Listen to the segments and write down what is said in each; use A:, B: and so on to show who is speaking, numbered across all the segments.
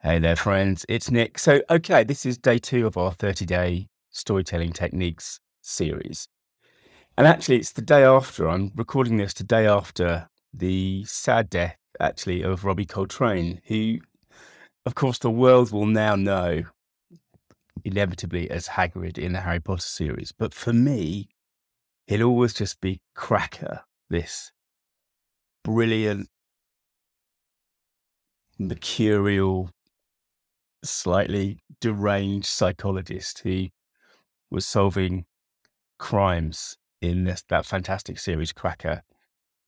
A: Hey there, friends. It's Nick. So, okay, this is day two of our 30 day storytelling techniques series. And actually, it's the day after, I'm recording this the day after the sad death, actually, of Robbie Coltrane, who, of course, the world will now know inevitably as Hagrid in the Harry Potter series. But for me, he'll always just be Cracker, this brilliant, mercurial, slightly deranged psychologist who was solving crimes in this, that fantastic series Cracker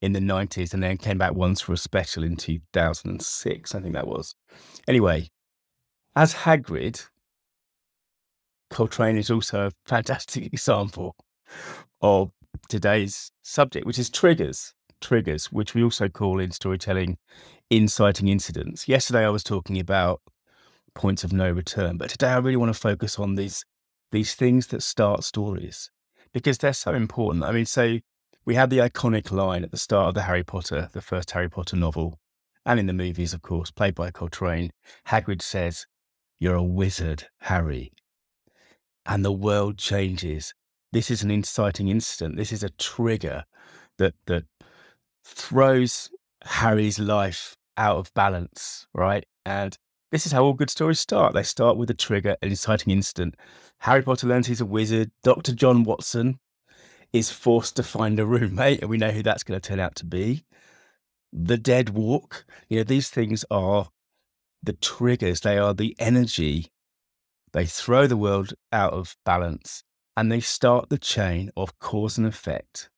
A: in the 90s and then came back once for a special in 2006, I think that was. Anyway, as Hagrid, Coltrane is also a fantastic example of today's subject, which is triggers. Triggers, which we also call in storytelling inciting incidents. Yesterday, I was talking about points of no return, but today I really want to focus on these these things that start stories because they're so important. I mean, so we had the iconic line at the start of the Harry Potter, the first Harry Potter novel, and in the movies, of course, played by Coltrane. Hagrid says, "You're a wizard, Harry," and the world changes. This is an inciting incident. This is a trigger that that throws Harry's life out of balance, right? And this is how all good stories start. They start with a trigger, an inciting incident. Harry Potter learns he's a wizard. Dr. John Watson is forced to find a roommate, and we know who that's going to turn out to be. The dead walk. You know, these things are the triggers, they are the energy. They throw the world out of balance and they start the chain of cause and effect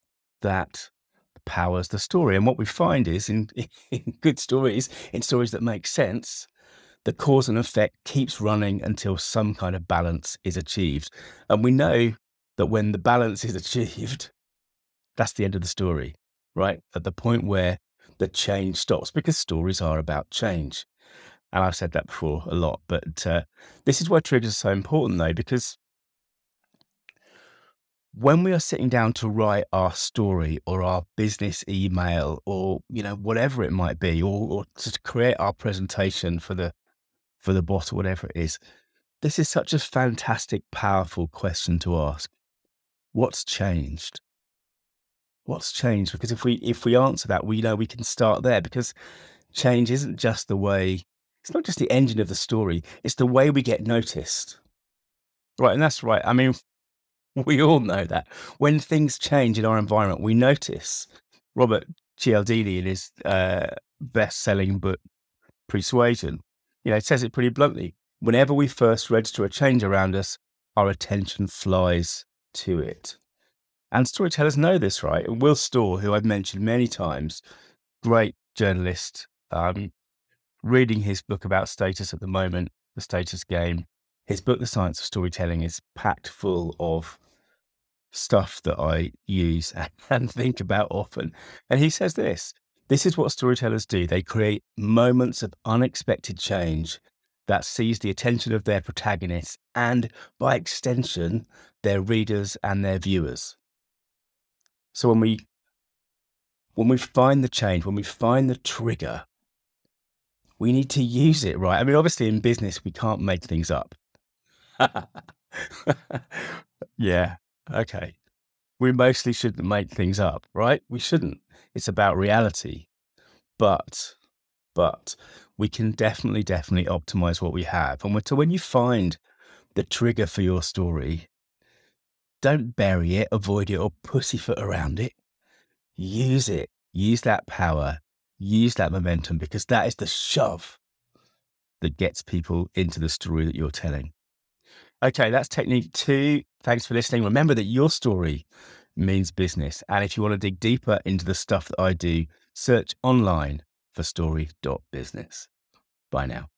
A: that powers the story. And what we find is in, in good stories, in stories that make sense, the cause and effect keeps running until some kind of balance is achieved. And we know that when the balance is achieved, that's the end of the story, right? At the point where the change stops, because stories are about change. And I've said that before a lot, but uh, this is why triggers are so important, though, because when we are sitting down to write our story or our business email or you know whatever it might be or, or to create our presentation for the for the or whatever it is. This is such a fantastic powerful question to ask. What's changed? What's changed? Because if we if we answer that we know we can start there because change isn't just the way it's not just the engine of the story it's the way we get noticed. Right and that's right. I mean we all know that. When things change in our environment we notice. Robert Cialdini in his uh, best-selling book persuasion you know, says it pretty bluntly. Whenever we first register a change around us, our attention flies to it. And storytellers know this, right? And Will Storr, who I've mentioned many times, great journalist, um, reading his book about status at the moment, The Status Game. His book, The Science of Storytelling, is packed full of stuff that I use and think about often. And he says this this is what storytellers do. They create moments of unexpected change that seize the attention of their protagonists and, by extension, their readers and their viewers. So when we when we find the change, when we find the trigger, we need to use it right. I mean, obviously in business we can't make things up. yeah. Okay we mostly shouldn't make things up, right? We shouldn't. It's about reality. But, but we can definitely, definitely optimize what we have. And so when you find the trigger for your story, don't bury it, avoid it, or pussyfoot around it. Use it. Use that power. Use that momentum because that is the shove that gets people into the story that you're telling. Okay, that's technique two. Thanks for listening. Remember that your story means business. And if you want to dig deeper into the stuff that I do, search online for story.business. Bye now.